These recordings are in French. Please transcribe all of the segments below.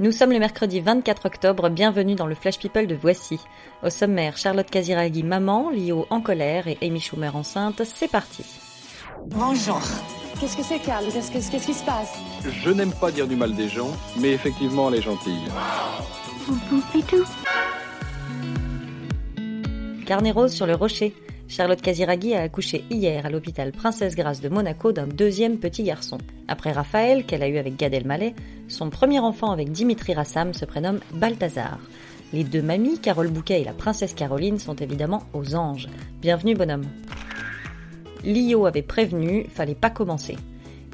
Nous sommes le mercredi 24 octobre, bienvenue dans le Flash People de Voici. Au sommaire, Charlotte Casiraghi maman, Lio en colère et Amy Schumer enceinte, c'est parti. Bonjour. Qu'est-ce que c'est, Carl Qu'est-ce que- qu'est-ce qui se passe? Je n'aime pas dire du mal des gens, mais effectivement, elle est gentille. Carnet rose sur le rocher. Charlotte Casiraghi a accouché hier à l'hôpital Princesse Grace de Monaco d'un deuxième petit garçon. Après Raphaël, qu'elle a eu avec Gad Elmaleh, son premier enfant avec Dimitri Rassam se prénomme Balthazar. Les deux mamies, Carole Bouquet et la princesse Caroline, sont évidemment aux anges. Bienvenue bonhomme. Lio avait prévenu, fallait pas commencer.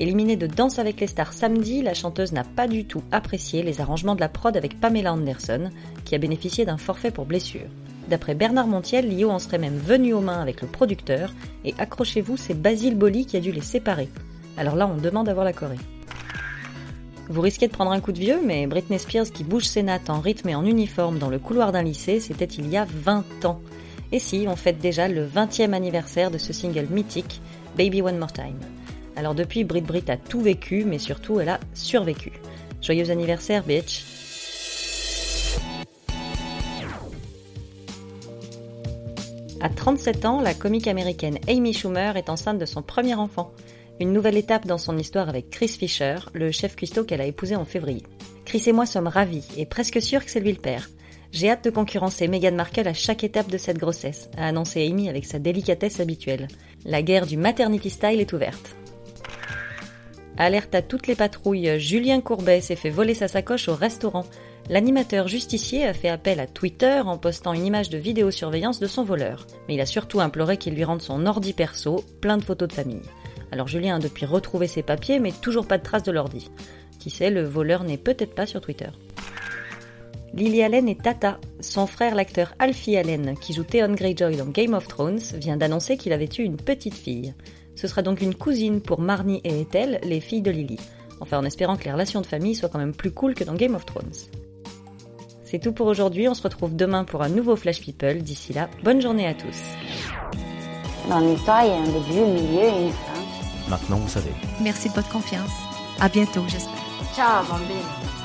Éliminée de Danse avec les stars samedi, la chanteuse n'a pas du tout apprécié les arrangements de la prod avec Pamela Anderson, qui a bénéficié d'un forfait pour blessure. D'après Bernard Montiel, Lio en serait même venu aux mains avec le producteur, et accrochez-vous, c'est Basile Boli qui a dû les séparer. Alors là, on demande à voir la Corée. Vous risquez de prendre un coup de vieux, mais Britney Spears qui bouge ses nattes en rythme et en uniforme dans le couloir d'un lycée, c'était il y a 20 ans. Et si, on fête déjà le 20e anniversaire de ce single mythique, Baby One More Time. Alors depuis, Brit Brit a tout vécu, mais surtout, elle a survécu. Joyeux anniversaire, bitch À 37 ans, la comique américaine Amy Schumer est enceinte de son premier enfant. Une nouvelle étape dans son histoire avec Chris Fisher, le chef cuistot qu'elle a épousé en février. Chris et moi sommes ravis et presque sûrs que c'est lui le père. J'ai hâte de concurrencer Meghan Markle à chaque étape de cette grossesse, a annoncé Amy avec sa délicatesse habituelle. La guerre du maternity style est ouverte. Alerte à toutes les patrouilles, Julien Courbet s'est fait voler sa sacoche au restaurant. L'animateur justicier a fait appel à Twitter en postant une image de vidéosurveillance de son voleur. Mais il a surtout imploré qu'il lui rende son ordi perso, plein de photos de famille. Alors Julien a depuis retrouvé ses papiers, mais toujours pas de traces de l'ordi. Qui sait, le voleur n'est peut-être pas sur Twitter. Lily Allen est Tata. Son frère, l'acteur Alfie Allen, qui joue Theon Greyjoy dans Game of Thrones, vient d'annoncer qu'il avait eu une petite fille. Ce sera donc une cousine pour Marnie et Ethel, les filles de Lily. Enfin, en espérant que les relations de famille soient quand même plus cool que dans Game of Thrones. C'est tout pour aujourd'hui, on se retrouve demain pour un nouveau Flash People. D'ici là, bonne journée à tous. Dans l'histoire, il y a un début, un milieu et une fin. Maintenant, vous savez. Merci de votre confiance. À bientôt, j'espère. Ciao, bambine.